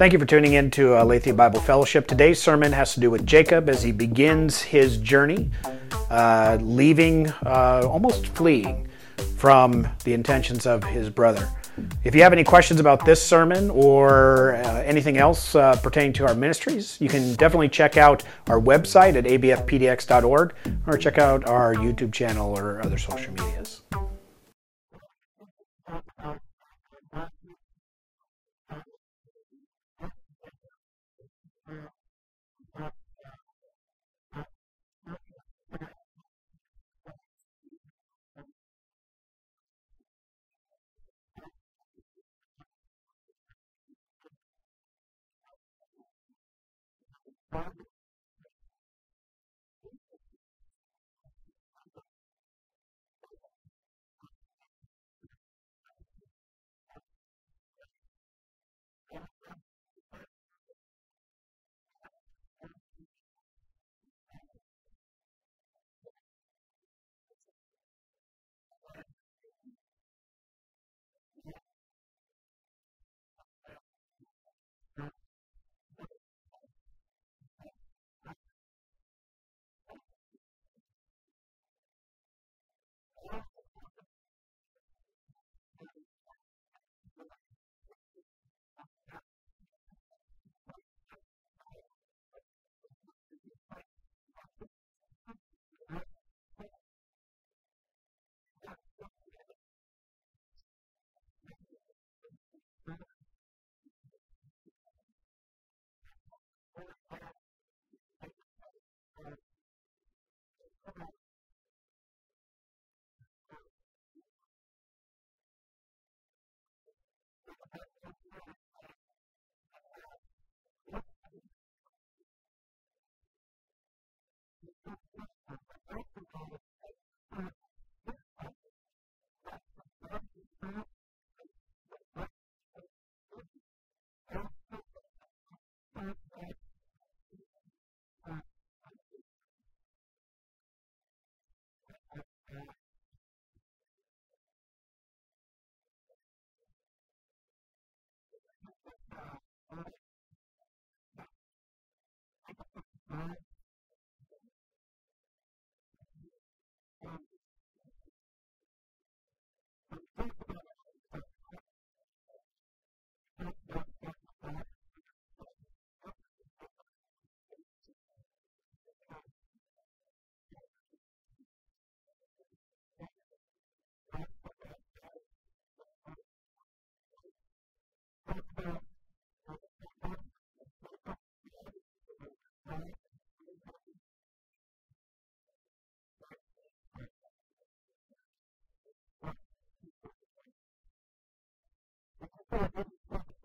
Thank you for tuning in to uh, Bible Fellowship. Today's sermon has to do with Jacob as he begins his journey, uh, leaving, uh, almost fleeing from the intentions of his brother. If you have any questions about this sermon or uh, anything else uh, pertaining to our ministries, you can definitely check out our website at abfpdx.org or check out our YouTube channel or other social medias.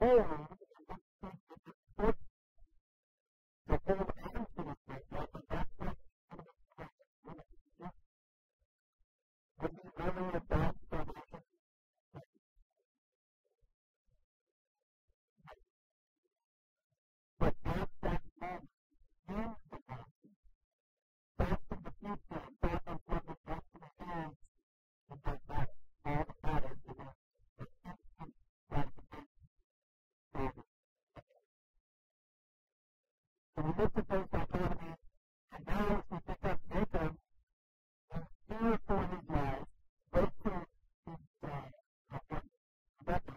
Holy So we looked at those dichotomies, and now we pick up Jacob, and here for his lies, both to his uh, Rebecca.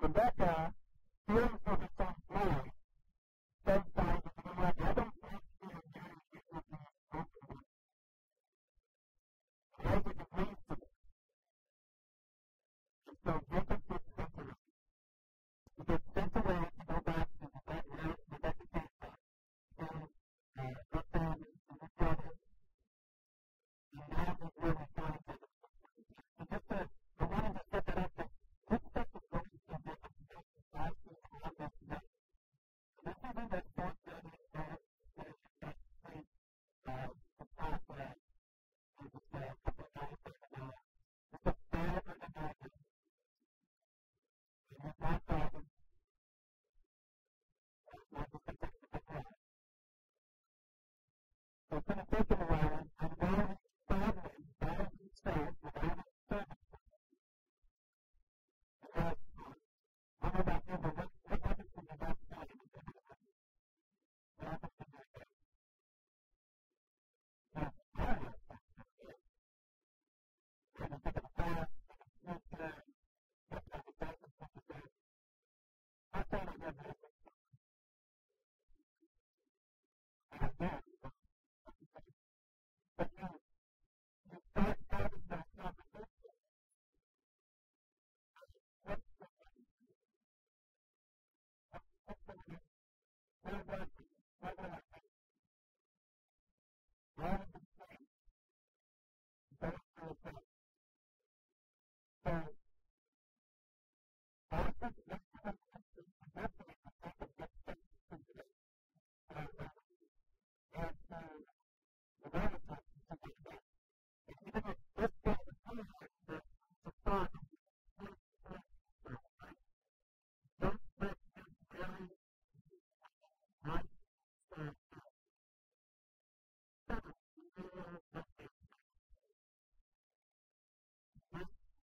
Rebecca, Rebecca Thank you.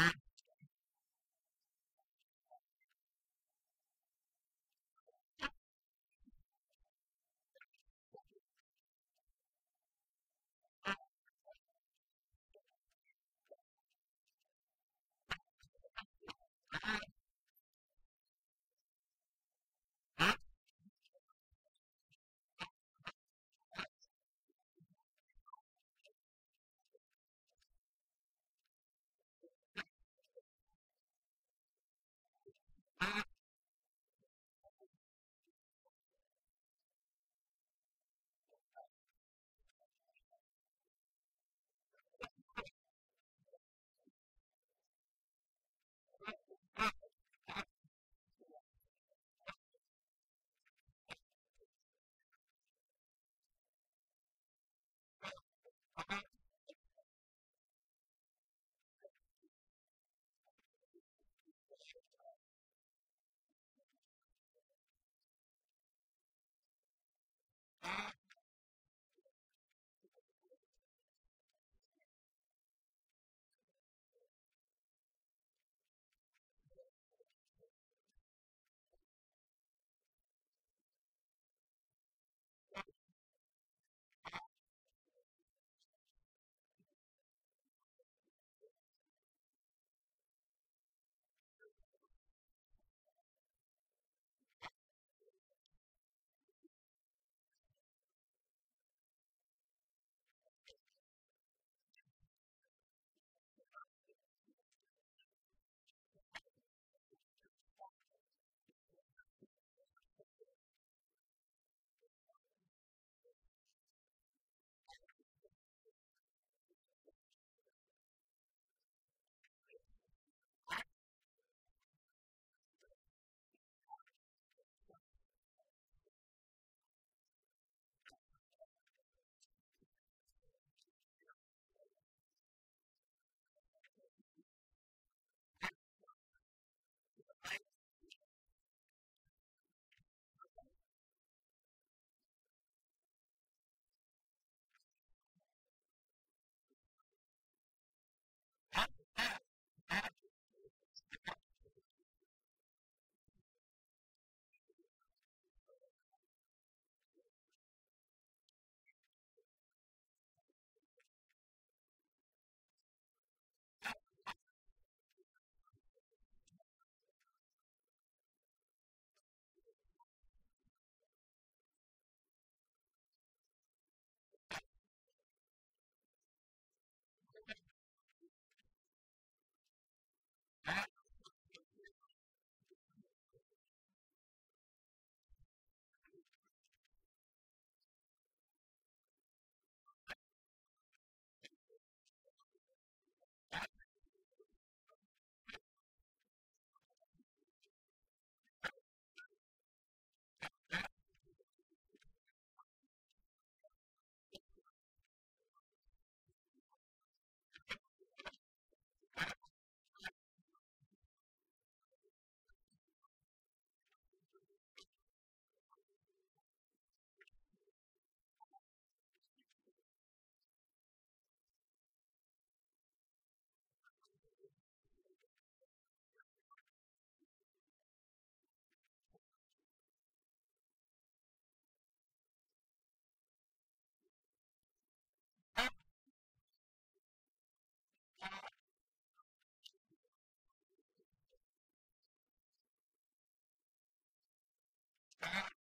Ah. God